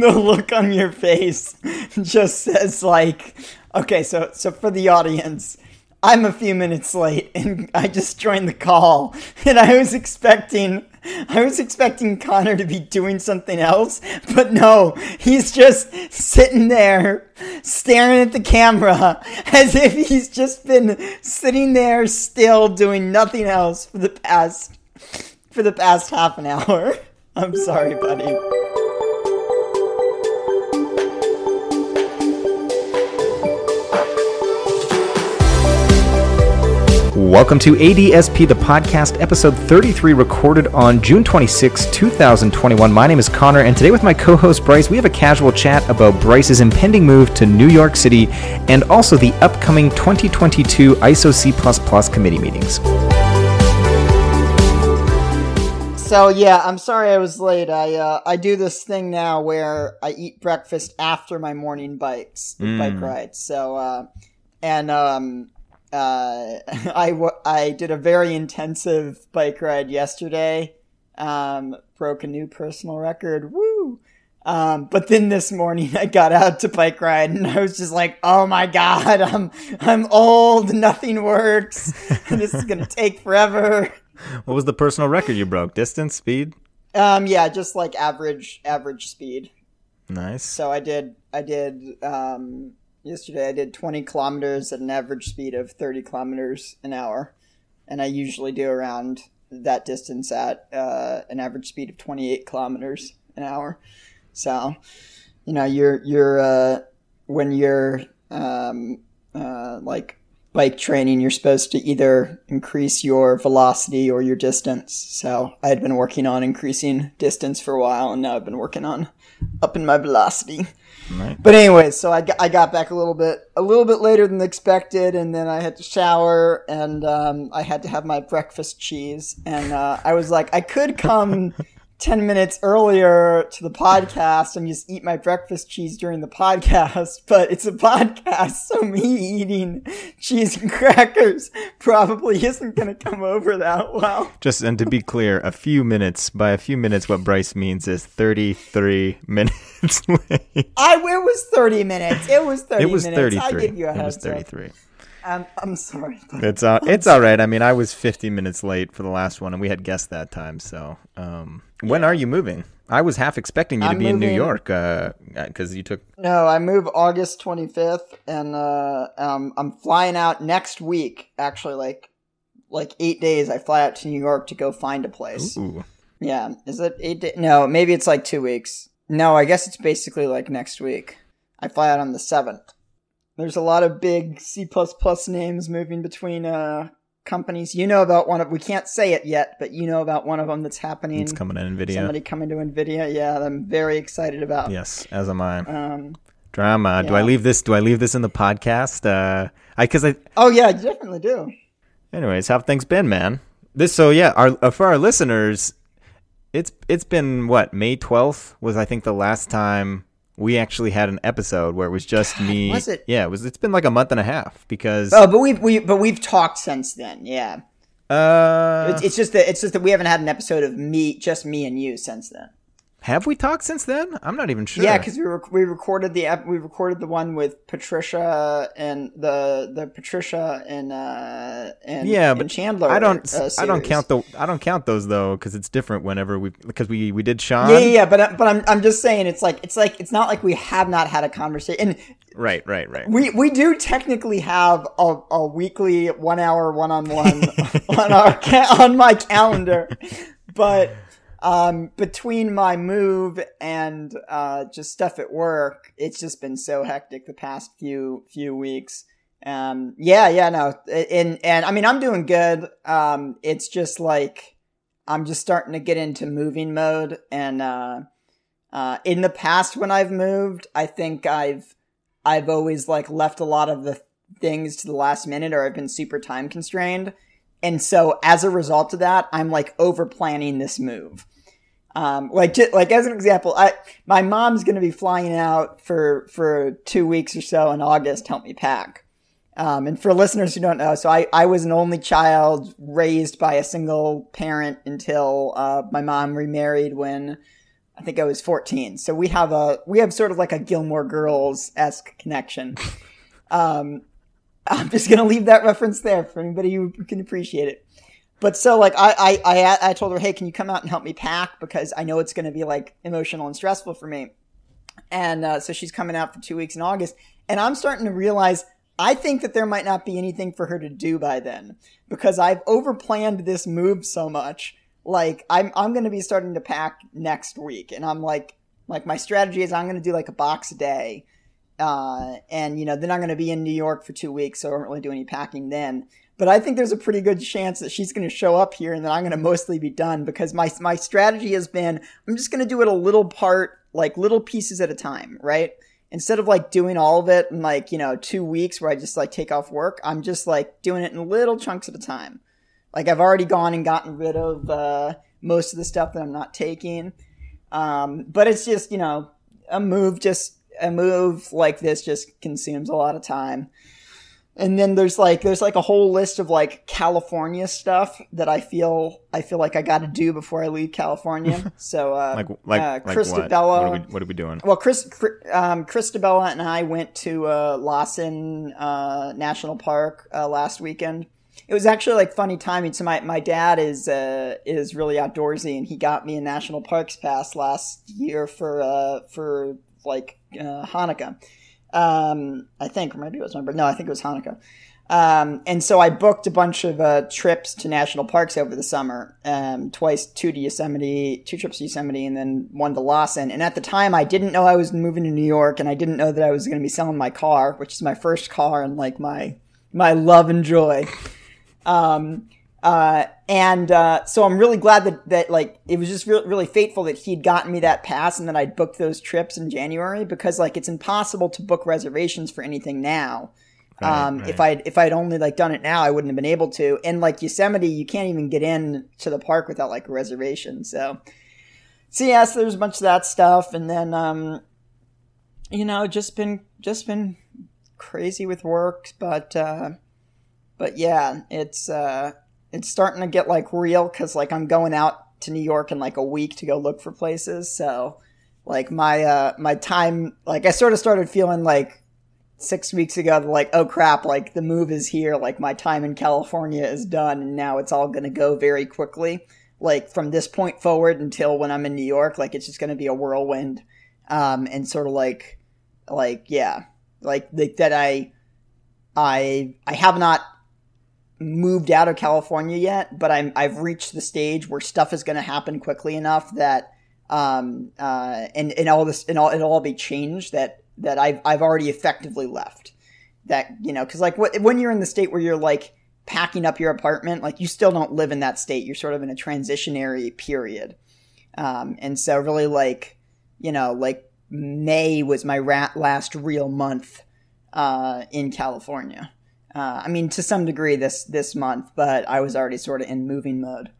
the look on your face just says like, okay, so so for the audience, I'm a few minutes late and I just joined the call and I was expecting I was expecting Connor to be doing something else, but no, he's just sitting there staring at the camera as if he's just been sitting there still doing nothing else for the past for the past half an hour. I'm sorry, buddy. Welcome to ADSP, the podcast, episode 33, recorded on June 26, 2021. My name is Conor, and today with my co host Bryce, we have a casual chat about Bryce's impending move to New York City and also the upcoming 2022 ISO C committee meetings. So yeah, I'm sorry I was late. I uh, I do this thing now where I eat breakfast after my morning bikes, Mm. bike rides. So uh, and um, uh, I w- I did a very intensive bike ride yesterday. Um, broke a new personal record. Woo! Um, but then this morning I got out to bike ride and I was just like, "Oh my god, I'm I'm old. Nothing works. this is gonna take forever." What was the personal record you broke? Distance, speed? Um, yeah, just like average average speed. Nice. So I did I did um yesterday I did 20 kilometers at an average speed of 30 kilometers an hour, and I usually do around that distance at uh, an average speed of 28 kilometers an hour. So, you know, you're you're uh, when you're um, uh, like bike training, you're supposed to either increase your velocity or your distance. So I had been working on increasing distance for a while, and now I've been working on upping my velocity. Right. But anyway, so I got, I got back a little bit a little bit later than expected, and then I had to shower, and um, I had to have my breakfast cheese, and uh, I was like, I could come. 10 minutes earlier to the podcast and just eat my breakfast cheese during the podcast, but it's a podcast, so me eating cheese and crackers probably isn't going to come over that well. Just and to be clear, a few minutes. By a few minutes, what Bryce means is 33 minutes late. I it was 30 minutes. It was 30 It was minutes. I 33. give you a It was up. 33. I'm, I'm sorry. It's uh, it's all right. I mean, I was 50 minutes late for the last one, and we had guests that time. So, um, when are you moving? I was half expecting you to I'm be in New York because you took. No, I move August 25th, and uh, um, I'm flying out next week. Actually, like like eight days. I fly out to New York to go find a place. Ooh, Yeah, is it eight days? No, maybe it's like two weeks. No, I guess it's basically like next week. I fly out on the seventh. There's a lot of big C names moving between uh companies. You know about one of we can't say it yet, but you know about one of them that's happening. it's coming to Nvidia. Somebody coming to Nvidia. Yeah, I'm very excited about. Yes, as am I. Um. Drama. Do I leave this? Do I leave this in the podcast? Uh, I because I. Oh yeah, you definitely do. Anyways, how have things been, man? This so yeah. Our uh, for our listeners, it's it's been what May 12th was I think the last time we actually had an episode where it was just me. was it? Yeah, it was. It's been like a month and a half because. Oh, but we've we but we've talked since then. Yeah, uh, it's, it's just that it's just that we haven't had an episode of me, just me and you since then. Have we talked since then? I'm not even sure. Yeah, because we rec- we recorded the ep- we recorded the one with Patricia and the the Patricia and uh and Yeah, and but Chandler. I don't. uh, I don't count the. I don't count those though because it's different whenever we because we we did Sean. Yeah, yeah, yeah, but I- but I'm I'm just saying it's like it's like it's not like we have not had a conversation. And Right. Right. Right. we we do technically have a, a weekly one hour one on one on our ca- on my calendar, but um, between my move and uh, just stuff at work, it's just been so hectic the past few few weeks. Um, yeah, yeah, no, and and I mean I'm doing good. Um, it's just like I'm just starting to get into moving mode, and uh, uh, in the past when I've moved, I think I've I've always like left a lot of the things to the last minute or I've been super time constrained. And so as a result of that, I'm like over planning this move. Um, like, ju- like as an example, I, my mom's going to be flying out for, for two weeks or so in August to help me pack. Um, and for listeners who don't know, so I, I was an only child raised by a single parent until, uh, my mom remarried when, I think I was 14. So we have a we have sort of like a Gilmore Girls esque connection. um, I'm just gonna leave that reference there for anybody who can appreciate it. But so like I, I I I told her, hey, can you come out and help me pack because I know it's gonna be like emotional and stressful for me. And uh, so she's coming out for two weeks in August, and I'm starting to realize I think that there might not be anything for her to do by then because I've overplanned this move so much. Like I'm I'm gonna be starting to pack next week, and I'm like like my strategy is I'm gonna do like a box a day, uh, and you know then I'm gonna be in New York for two weeks, so I don't really do any packing then. But I think there's a pretty good chance that she's going to show up here, and that I'm going to mostly be done because my my strategy has been I'm just going to do it a little part, like little pieces at a time, right? instead of like doing all of it in like, you know, two weeks where I just like take off work, I'm just like doing it in little chunks at a time. Like I've already gone and gotten rid of uh, most of the stuff that I'm not taking. Um, but it's just, you know, a move just a move like this just consumes a lot of time and then there's like there's like a whole list of like California stuff that I feel I feel like I got to do before I leave California. So uh, like like uh, like Christabella, what? What are, we, what are we doing? Well, Chris um, Christabella and I went to uh, Lassen uh, National Park uh, last weekend. It was actually like funny timing. So my, my dad is uh, is really outdoorsy, and he got me a national parks pass last year for uh, for like uh, Hanukkah. Um, I think, or maybe it was my No, I think it was Hanukkah. Um, and so I booked a bunch of uh, trips to national parks over the summer. Um, twice, two to Yosemite, two trips to Yosemite, and then one to Lassen. And at the time, I didn't know I was moving to New York, and I didn't know that I was going to be selling my car, which is my first car and like my my love and joy. Um, uh, and uh, so I'm really glad that that like it was just re- really fateful that he'd gotten me that pass and that I'd booked those trips in January because like it's impossible to book reservations for anything now. Right, um, right. If I'd if I'd only like done it now, I wouldn't have been able to. And like Yosemite, you can't even get in to the park without like a reservation. So, so yes, yeah, so there's a bunch of that stuff, and then um, you know, just been just been crazy with work, but uh, but yeah, it's uh it's starting to get like real because like I'm going out to New York in like a week to go look for places. So like my uh my time like I sort of started feeling like six weeks ago like oh crap like the move is here like my time in California is done and now it's all gonna go very quickly like from this point forward until when I'm in New York like it's just gonna be a whirlwind um and sort of like like yeah like, like that I I I have not moved out of California yet, but I'm I've reached the stage where stuff is going to happen quickly enough that um uh and and all this and all it'll all be changed that that I've I've already effectively left. That you know because like when you're in the state where you're like packing up your apartment, like you still don't live in that state. You're sort of in a transitionary period, um and so really like you know like May was my rat last real month uh in California. Uh, I mean, to some degree this this month, but I was already sort of in moving mode.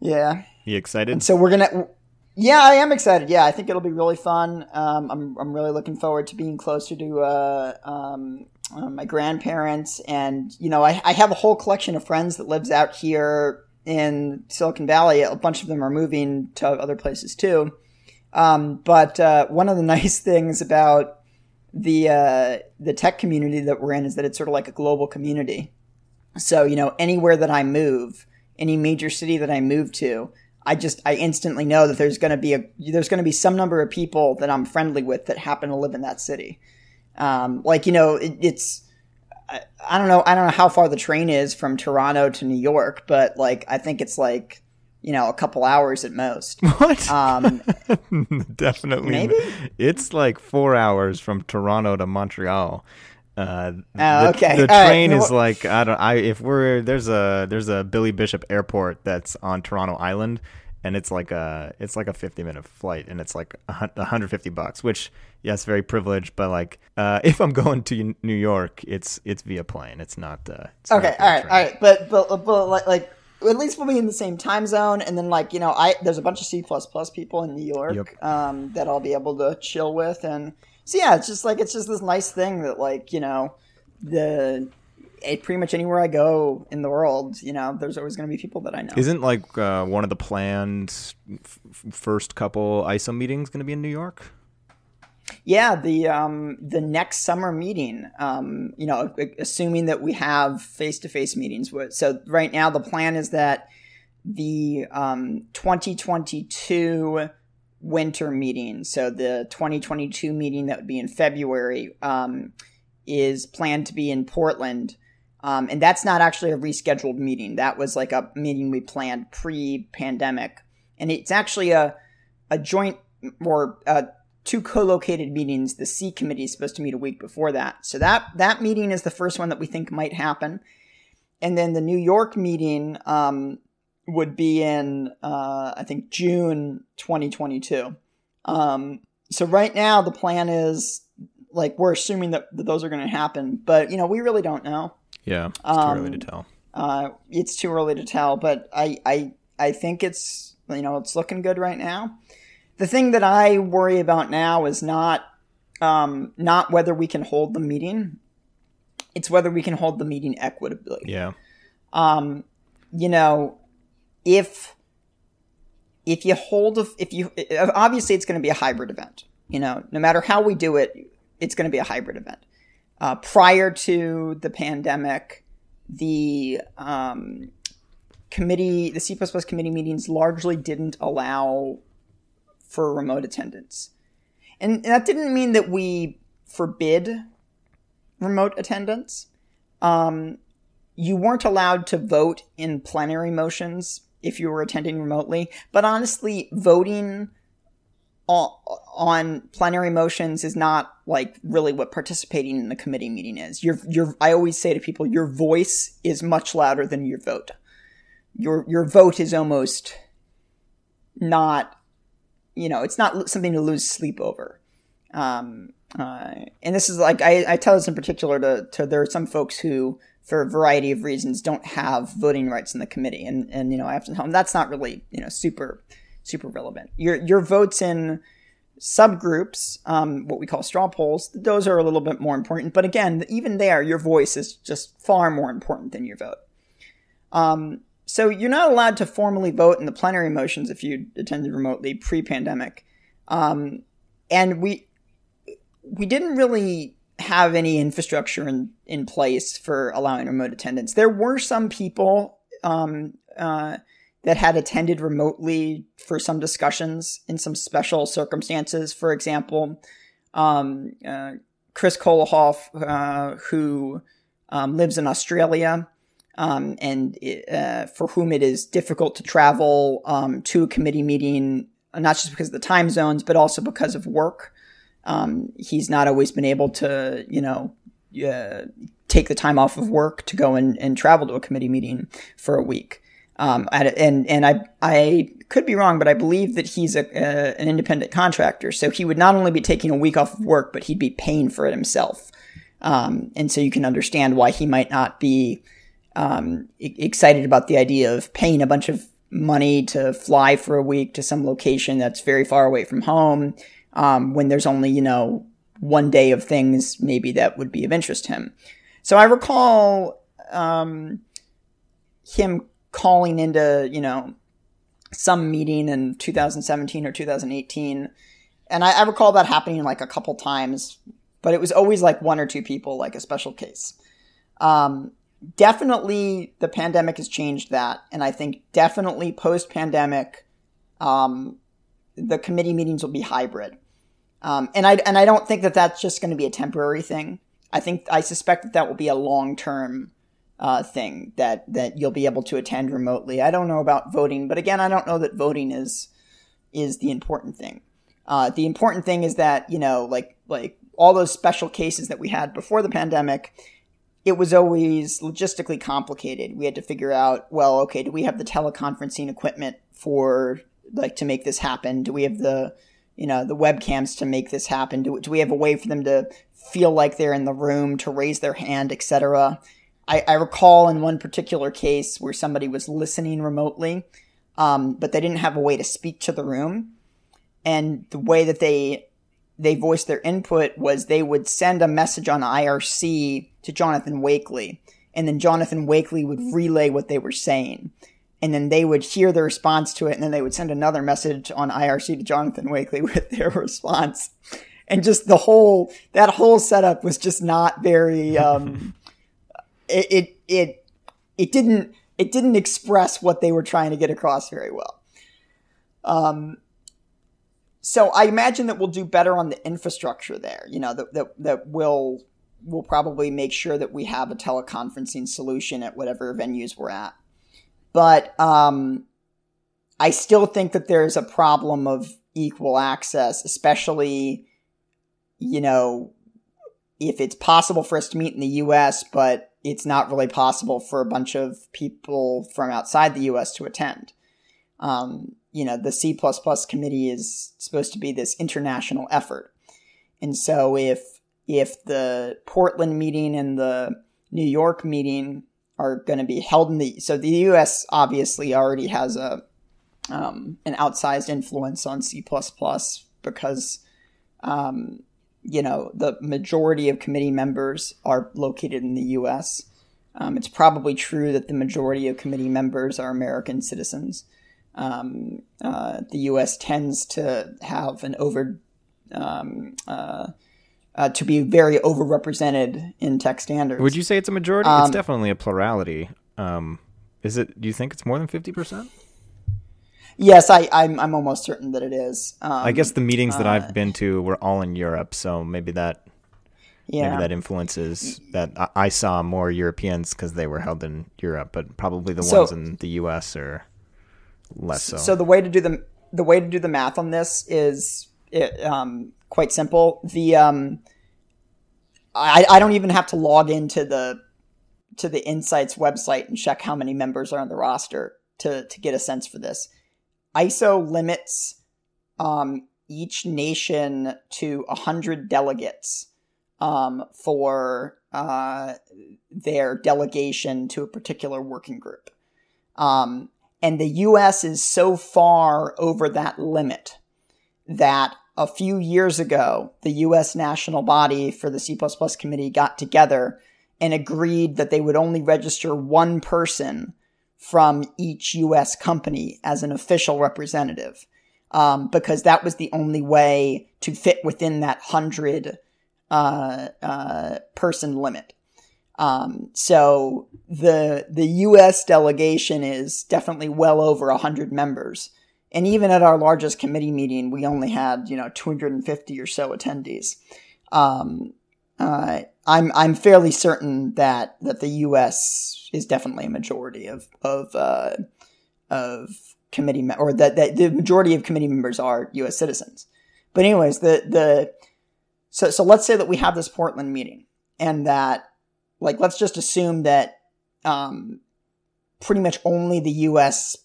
Yeah. You excited? And so we're gonna. Yeah, I am excited. Yeah, I think it'll be really fun. Um, I'm I'm really looking forward to being closer to uh, um, uh, my grandparents, and you know, I I have a whole collection of friends that lives out here in Silicon Valley. A bunch of them are moving to other places too. Um, but uh, one of the nice things about the uh, the tech community that we're in is that it's sort of like a global community. So you know, anywhere that I move, any major city that I move to, I just I instantly know that there's going to be a there's going to be some number of people that I'm friendly with that happen to live in that city. Um, like you know, it, it's I, I don't know I don't know how far the train is from Toronto to New York, but like I think it's like you know, a couple hours at most. What? Um, Definitely. Maybe it's like four hours from Toronto to Montreal. Uh, oh, the, okay. The train right. is like I don't. I if we're there's a there's a Billy Bishop Airport that's on Toronto Island, and it's like a it's like a 50 minute flight, and it's like 150 bucks. Which yes, very privileged, but like uh, if I'm going to New York, it's it's via plane. It's not. Uh, it's okay. Not all right. All right. But but but like at least we'll be in the same time zone and then like you know i there's a bunch of c++ people in new york yep. um, that i'll be able to chill with and so yeah it's just like it's just this nice thing that like you know the it, pretty much anywhere I go in the world, you know, there's always going to be people that I know. Isn't like uh, one of the planned f- first couple ISO meetings going to be in New York? Yeah, the um, the next summer meeting, um, you know, assuming that we have face to face meetings. So right now, the plan is that the um, 2022 winter meeting, so the 2022 meeting that would be in February, um, is planned to be in Portland. Um, and that's not actually a rescheduled meeting. That was like a meeting we planned pre pandemic. And it's actually a, a joint or uh, two co-located meetings. The C committee is supposed to meet a week before that. So that, that meeting is the first one that we think might happen. And then the New York meeting um, would be in, uh, I think, June 2022. Um, so right now the plan is like we're assuming that, that those are going to happen, but you know we really don't know. Yeah, it's too um, early to tell. Uh, it's too early to tell, but I, I I think it's you know it's looking good right now. The thing that I worry about now is not um, not whether we can hold the meeting. It's whether we can hold the meeting equitably. Yeah. Um, you know, if if you hold if you obviously it's going to be a hybrid event. You know, no matter how we do it, it's going to be a hybrid event. Uh, prior to the pandemic, the um, committee, the C++ committee meetings largely didn't allow for remote attendance. And that didn't mean that we forbid remote attendance. Um, you weren't allowed to vote in plenary motions if you were attending remotely, but honestly, voting on plenary motions is not like really what participating in the committee meeting is. Your your I always say to people, your voice is much louder than your vote. Your your vote is almost not, you know, it's not something to lose sleep over. Um, uh, and this is like I, I tell this in particular to, to there are some folks who, for a variety of reasons, don't have voting rights in the committee, and and you know I have to tell them that's not really you know super super relevant. Your your votes in subgroups, um, what we call straw polls, those are a little bit more important. But again, even there, your voice is just far more important than your vote. Um, so you're not allowed to formally vote in the plenary motions if you attended remotely pre-pandemic. Um, and we we didn't really have any infrastructure in, in place for allowing remote attendance. There were some people um, uh, that had attended remotely for some discussions in some special circumstances. For example, um, uh, Chris Kohlhoff, uh, who um, lives in Australia, um, and uh, for whom it is difficult to travel um, to a committee meeting, not just because of the time zones, but also because of work. Um, he's not always been able to, you know, uh, take the time off of work to go and, and travel to a committee meeting for a week. Um, and and I I could be wrong, but I believe that he's a, a, an independent contractor, so he would not only be taking a week off of work, but he'd be paying for it himself. Um, and so you can understand why he might not be um, excited about the idea of paying a bunch of money to fly for a week to some location that's very far away from home um, when there's only you know one day of things maybe that would be of interest to him. So I recall um, him calling into, you know, some meeting in 2017 or 2018. And I, I recall that happening like a couple times, but it was always like one or two people, like a special case. Um, definitely the pandemic has changed that. And I think definitely post pandemic, um, the committee meetings will be hybrid. Um, and I, and I don't think that that's just going to be a temporary thing. I think, I suspect that that will be a long term uh, thing that that you'll be able to attend remotely. I don't know about voting, but again, I don't know that voting is is the important thing. Uh, the important thing is that you know, like like all those special cases that we had before the pandemic, it was always logistically complicated. We had to figure out, well, okay, do we have the teleconferencing equipment for like to make this happen? Do we have the you know the webcams to make this happen? Do, do we have a way for them to feel like they're in the room, to raise their hand, etc. I, I recall in one particular case where somebody was listening remotely, um, but they didn't have a way to speak to the room. And the way that they they voiced their input was they would send a message on IRC to Jonathan Wakely, and then Jonathan Wakely would relay what they were saying. And then they would hear the response to it, and then they would send another message on IRC to Jonathan Wakely with their response. And just the whole that whole setup was just not very. Um, it, it it it didn't it didn't express what they were trying to get across very well. Um, so I imagine that we'll do better on the infrastructure there. You know that that that will will probably make sure that we have a teleconferencing solution at whatever venues we're at. But um, I still think that there's a problem of equal access, especially you know if it's possible for us to meet in the U.S., but it's not really possible for a bunch of people from outside the U.S. to attend. Um, you know, the C++ committee is supposed to be this international effort. And so if if the Portland meeting and the New York meeting are going to be held in the so the US obviously already has a um, an outsized influence on C++ because um, you know the majority of committee members are located in the US. Um, it's probably true that the majority of committee members are American citizens um, uh, the U.S. tends to have an over um, uh, uh, to be very overrepresented in tech standards. Would you say it's a majority? Um, it's definitely a plurality. Um, is it? Do you think it's more than fifty percent? Yes, I, I'm. I'm almost certain that it is. I guess the meetings that I've uh, been to were all in Europe, so maybe that yeah. maybe that influences that I saw more Europeans because they were held in Europe, but probably the so, ones in the U.S. are less so. So the way to do the the way to do the math on this is it, um, quite simple. The um, I, I don't even have to log into the to the INCITS website and check how many members are on the roster to to get a sense for this. ISO limits um, each nation to hundred delegates um, for uh, their delegation to a particular working group. Um, and the US is so far over that limit that a few years ago, the US national body for the C committee got together and agreed that they would only register one person from each US company as an official representative. Um, because that was the only way to fit within that hundred uh, uh, person limit. Um, so the the U.S. delegation is definitely well over hundred members, and even at our largest committee meeting, we only had you know 250 or so attendees. Um, uh, I'm I'm fairly certain that that the U.S. is definitely a majority of of uh, of committee me- or that, that the majority of committee members are U.S. citizens. But anyways, the the so so let's say that we have this Portland meeting and that like let's just assume that um, pretty much only the U.S.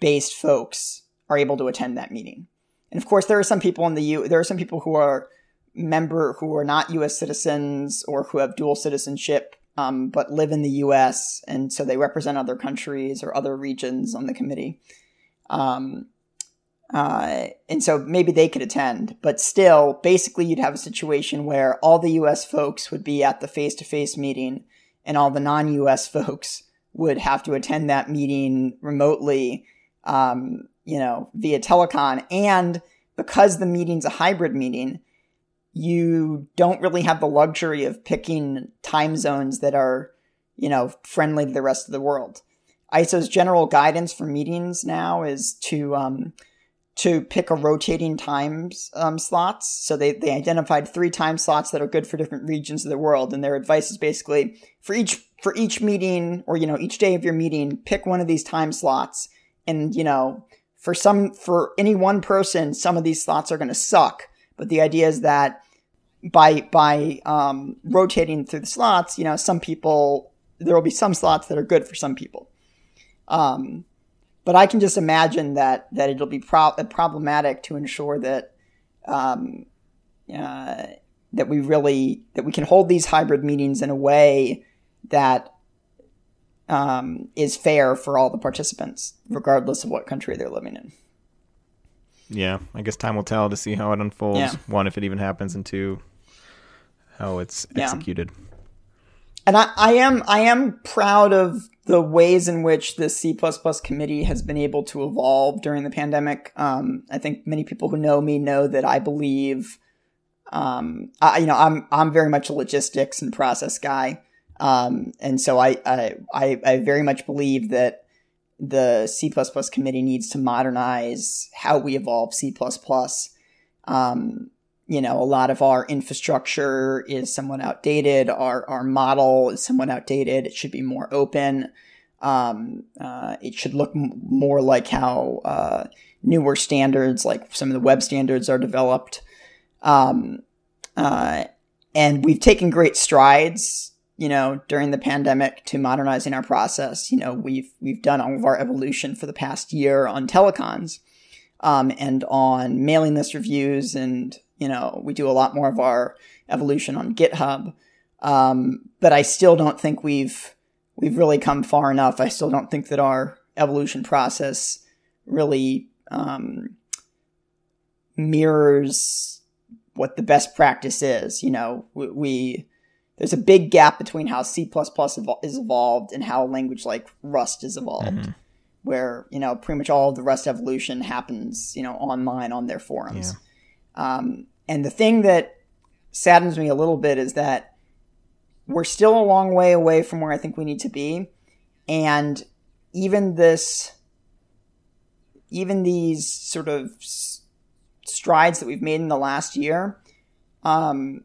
based folks are able to attend that meeting. And of course, there are some people in the U. There are some people who are member who are not U.S. citizens or who have dual citizenship, um, but live in the U.S. and so they represent other countries or other regions on the committee. Um, uh, and so maybe they could attend, but still, basically, you'd have a situation where all the US folks would be at the face to face meeting, and all the non US folks would have to attend that meeting remotely, um, you know, via telecon. And because the meeting's a hybrid meeting, you don't really have the luxury of picking time zones that are, you know, friendly to the rest of the world. ISO's general guidance for meetings now is to, um, to pick a rotating times um, slots. So they, they identified three time slots that are good for different regions of the world. And their advice is basically for each for each meeting or you know each day of your meeting, pick one of these time slots. And you know for some for any one person, some of these slots are going to suck. But the idea is that by by um, rotating through the slots, you know some people there will be some slots that are good for some people. Um, but I can just imagine that that it'll be pro- problematic to ensure that um, uh, that we really that we can hold these hybrid meetings in a way that um, is fair for all the participants, regardless of what country they're living in. Yeah, I guess time will tell to see how it unfolds. Yeah. One, if it even happens, and two, how it's executed. Yeah. and I, I am I am proud of the ways in which the C committee has been able to evolve during the pandemic. Um, I think many people who know me know that I believe, um, I, you know, I'm I'm very much a logistics and process guy, um, and so I, I I very much believe that the C committee needs to modernize how we evolve C um, you know, a lot of our infrastructure is somewhat outdated. Our, our model is somewhat outdated. It should be more open. Um, uh, it should look m- more like how uh, newer standards, like some of the web standards, are developed. Um, uh, and we've taken great strides, you know, during the pandemic to modernizing our process. You know, we've we've done all of our evolution for the past year on telecons, um, and on mailing list reviews and you know, we do a lot more of our evolution on GitHub. Um, but I still don't think we've we've really come far enough. I still don't think that our evolution process really um, mirrors what the best practice is. You know, we, we there's a big gap between how C++ is evolved and how a language like Rust is evolved. Mm-hmm. Where you know pretty much all of the Rust evolution happens, you know, online on their forums. Yeah. Um, and the thing that saddens me a little bit is that we're still a long way away from where I think we need to be. And even this, even these sort of strides that we've made in the last year, um,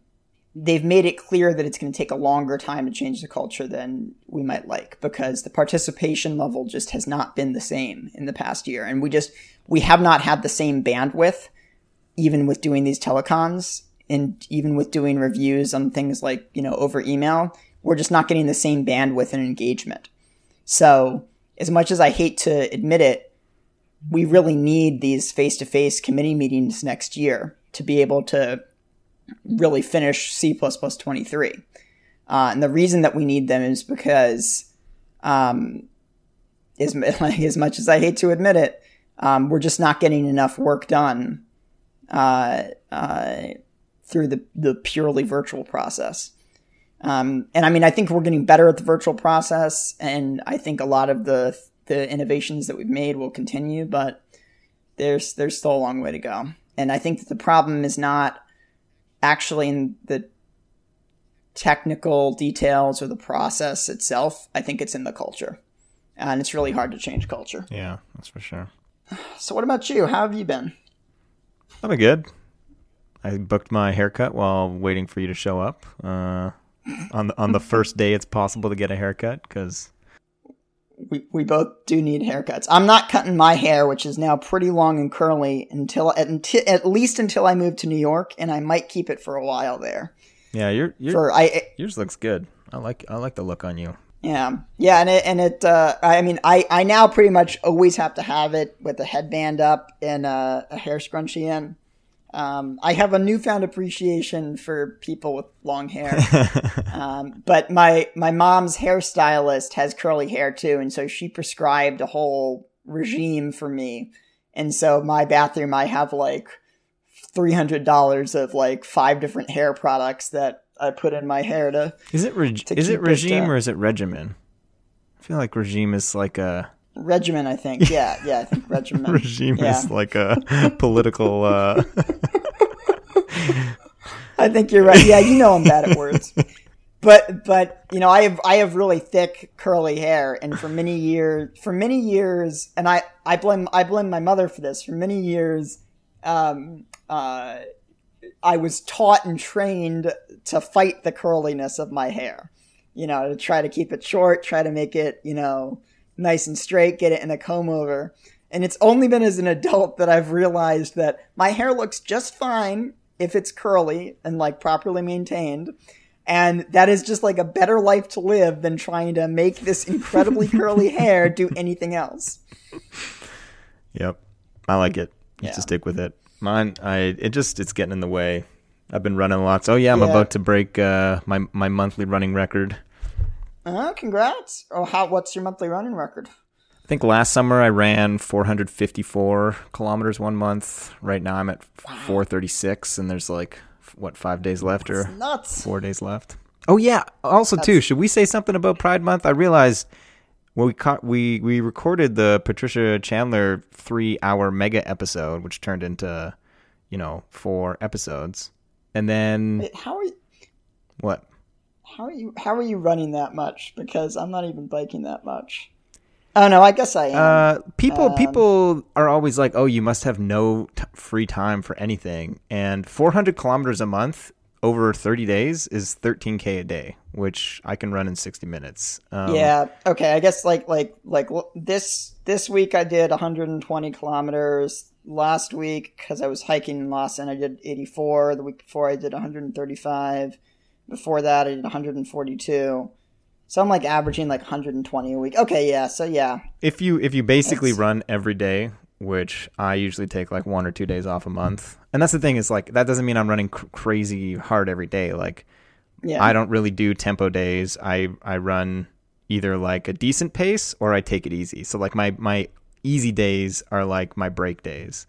they've made it clear that it's going to take a longer time to change the culture than we might like because the participation level just has not been the same in the past year. And we just, we have not had the same bandwidth even with doing these telecons and even with doing reviews on things like, you know, over email, we're just not getting the same bandwidth and engagement. So, as much as I hate to admit it, we really need these face to face committee meetings next year to be able to really finish C 23. Uh, and the reason that we need them is because, um, as, as much as I hate to admit it, um, we're just not getting enough work done uh, uh, through the, the purely virtual process. Um, and I mean, I think we're getting better at the virtual process, and I think a lot of the the innovations that we've made will continue, but there's there's still a long way to go. And I think that the problem is not actually in the technical details or the process itself. I think it's in the culture, and it's really hard to change culture. Yeah, that's for sure. So, what about you? How have you been? I've been good. I booked my haircut while waiting for you to show up. Uh, on the on the first day, it's possible to get a haircut because we we both do need haircuts. I'm not cutting my hair, which is now pretty long and curly, until at, at least until I move to New York, and I might keep it for a while there. Yeah, your for I yours looks good. I like I like the look on you. Yeah, yeah, and it and it. Uh, I mean, I I now pretty much always have to have it with a headband up and a, a hair scrunchie in. Um, I have a newfound appreciation for people with long hair, um, but my my mom's hairstylist has curly hair too, and so she prescribed a whole regime for me. And so my bathroom, I have like three hundred dollars of like five different hair products that I put in my hair to. Is it reg- is it regime it, uh, or is it regimen? I feel like regime is like a regimen. I think. Yeah, yeah. I think regimen. regime yeah. is like a political. Uh... I think you're right. Yeah, you know I'm bad at words. But but you know I have I have really thick curly hair, and for many years for many years, and I I blame I blame my mother for this. For many years, um, uh, I was taught and trained to fight the curliness of my hair. You know, to try to keep it short, try to make it, you know, nice and straight, get it in a comb over. And it's only been as an adult that I've realized that my hair looks just fine if it's curly and like properly maintained. And that is just like a better life to live than trying to make this incredibly curly hair do anything else. Yep. I like it. You Yeah. To stick with it. Mine, I it just it's getting in the way. I've been running lots. Oh yeah, I'm yeah. about to break uh, my my monthly running record. Uh, congrats! Oh, how? What's your monthly running record? I think last summer I ran 454 kilometers one month. Right now I'm at wow. 436, and there's like what five days left That's or nuts. four days left. Oh yeah. Also, too, should we say something about Pride Month? I realized when we caught we we recorded the Patricia Chandler three hour mega episode, which turned into you know four episodes, and then Wait, how are you, what? how are you how are you running that much? Because I'm not even biking that much. Oh no, I guess I am. Uh, people Um, people are always like, "Oh, you must have no t- free time for anything." And 400 kilometers a month over 30 days is 13k a day, which I can run in 60 minutes. Um, yeah. Okay. I guess like like like this this week I did 120 kilometers. Last week because I was hiking in Lassen, I did 84. The week before I did 135. Before that I did 142. So I'm like averaging like 120 a week. Okay. Yeah. So yeah. If you if you basically It's- run every day, which I usually take like one or two days off a month, and that's the thing is like that doesn't mean I'm running cr- crazy hard every day. Like Yeah. I don't really do tempo days. I I run either like a decent pace or I take it easy. So like my my easy days are like my break days.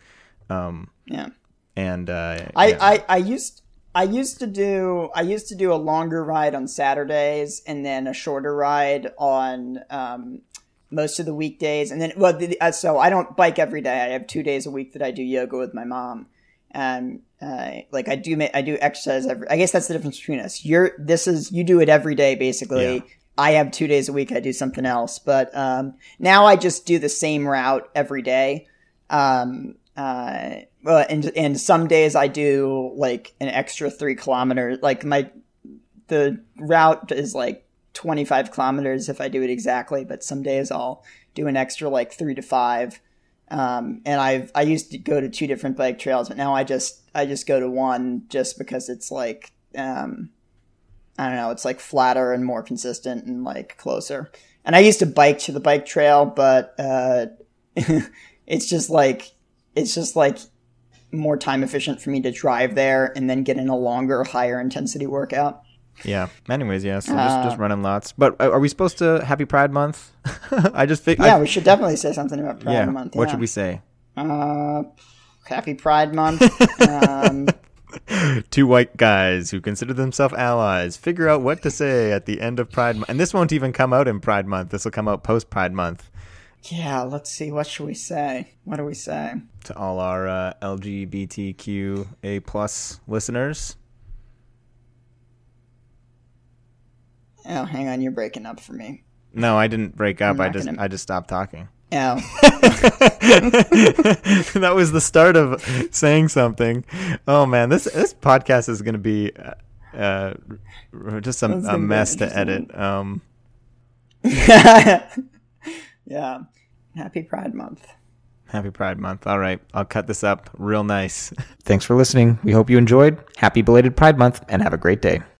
Um yeah. and uh I, yeah. I, I used I used to do I used to do a longer ride on Saturdays and then a shorter ride on um, most of the weekdays. And then well the, uh, so I don't bike every day. I have two days a week that I do yoga with my mom. And uh, like I do ma- I do exercise every I guess that's the difference between us. You're this is you do it every day basically. Yeah. I have two days a week. I do something else. But um, now I just do the same route every day. Um, uh, well, and and some days I do like an extra three kilometers. Like my the route is like twenty five kilometers if I do it exactly, but some days I'll do an extra like three to five. Um, and I've I used to go to two different bike trails, but now I just I just go to one just because it's like um, I don't know, it's like flatter and more consistent and like closer. And I used to bike to the bike trail, but uh, it's just like it's just like more time efficient for me to drive there and then get in a longer, higher intensity workout. Yeah. Anyways, yeah, so Uh, just just running lots. But uh, are we supposed to happy Pride month? I just think Yeah, we should definitely say something about Pride yeah. Month. What should we say? Uh, happy Pride Month. um, Two white guys who consider themselves allies figure out what to say at the end of Pride month. And this won't even come out in Pride month. This will come out post Pride month. yeah, let's see. What should we say? What do we say? to all our uh, LGBTQA plus listeners. Oh, hang on, you're breaking up for me. No, I didn't break up. I'm I not just gonna- I just stopped talking. Oh, that was the start of saying something. Oh man, this this podcast is going to be uh, uh, just a, a mess to edit. Um, yeah. Happy Pride Month. happy Pride Month. All right, I'll cut this up real nice. Thanks for listening. We hope you enjoyed. Happy belated Pride Month and have a great day.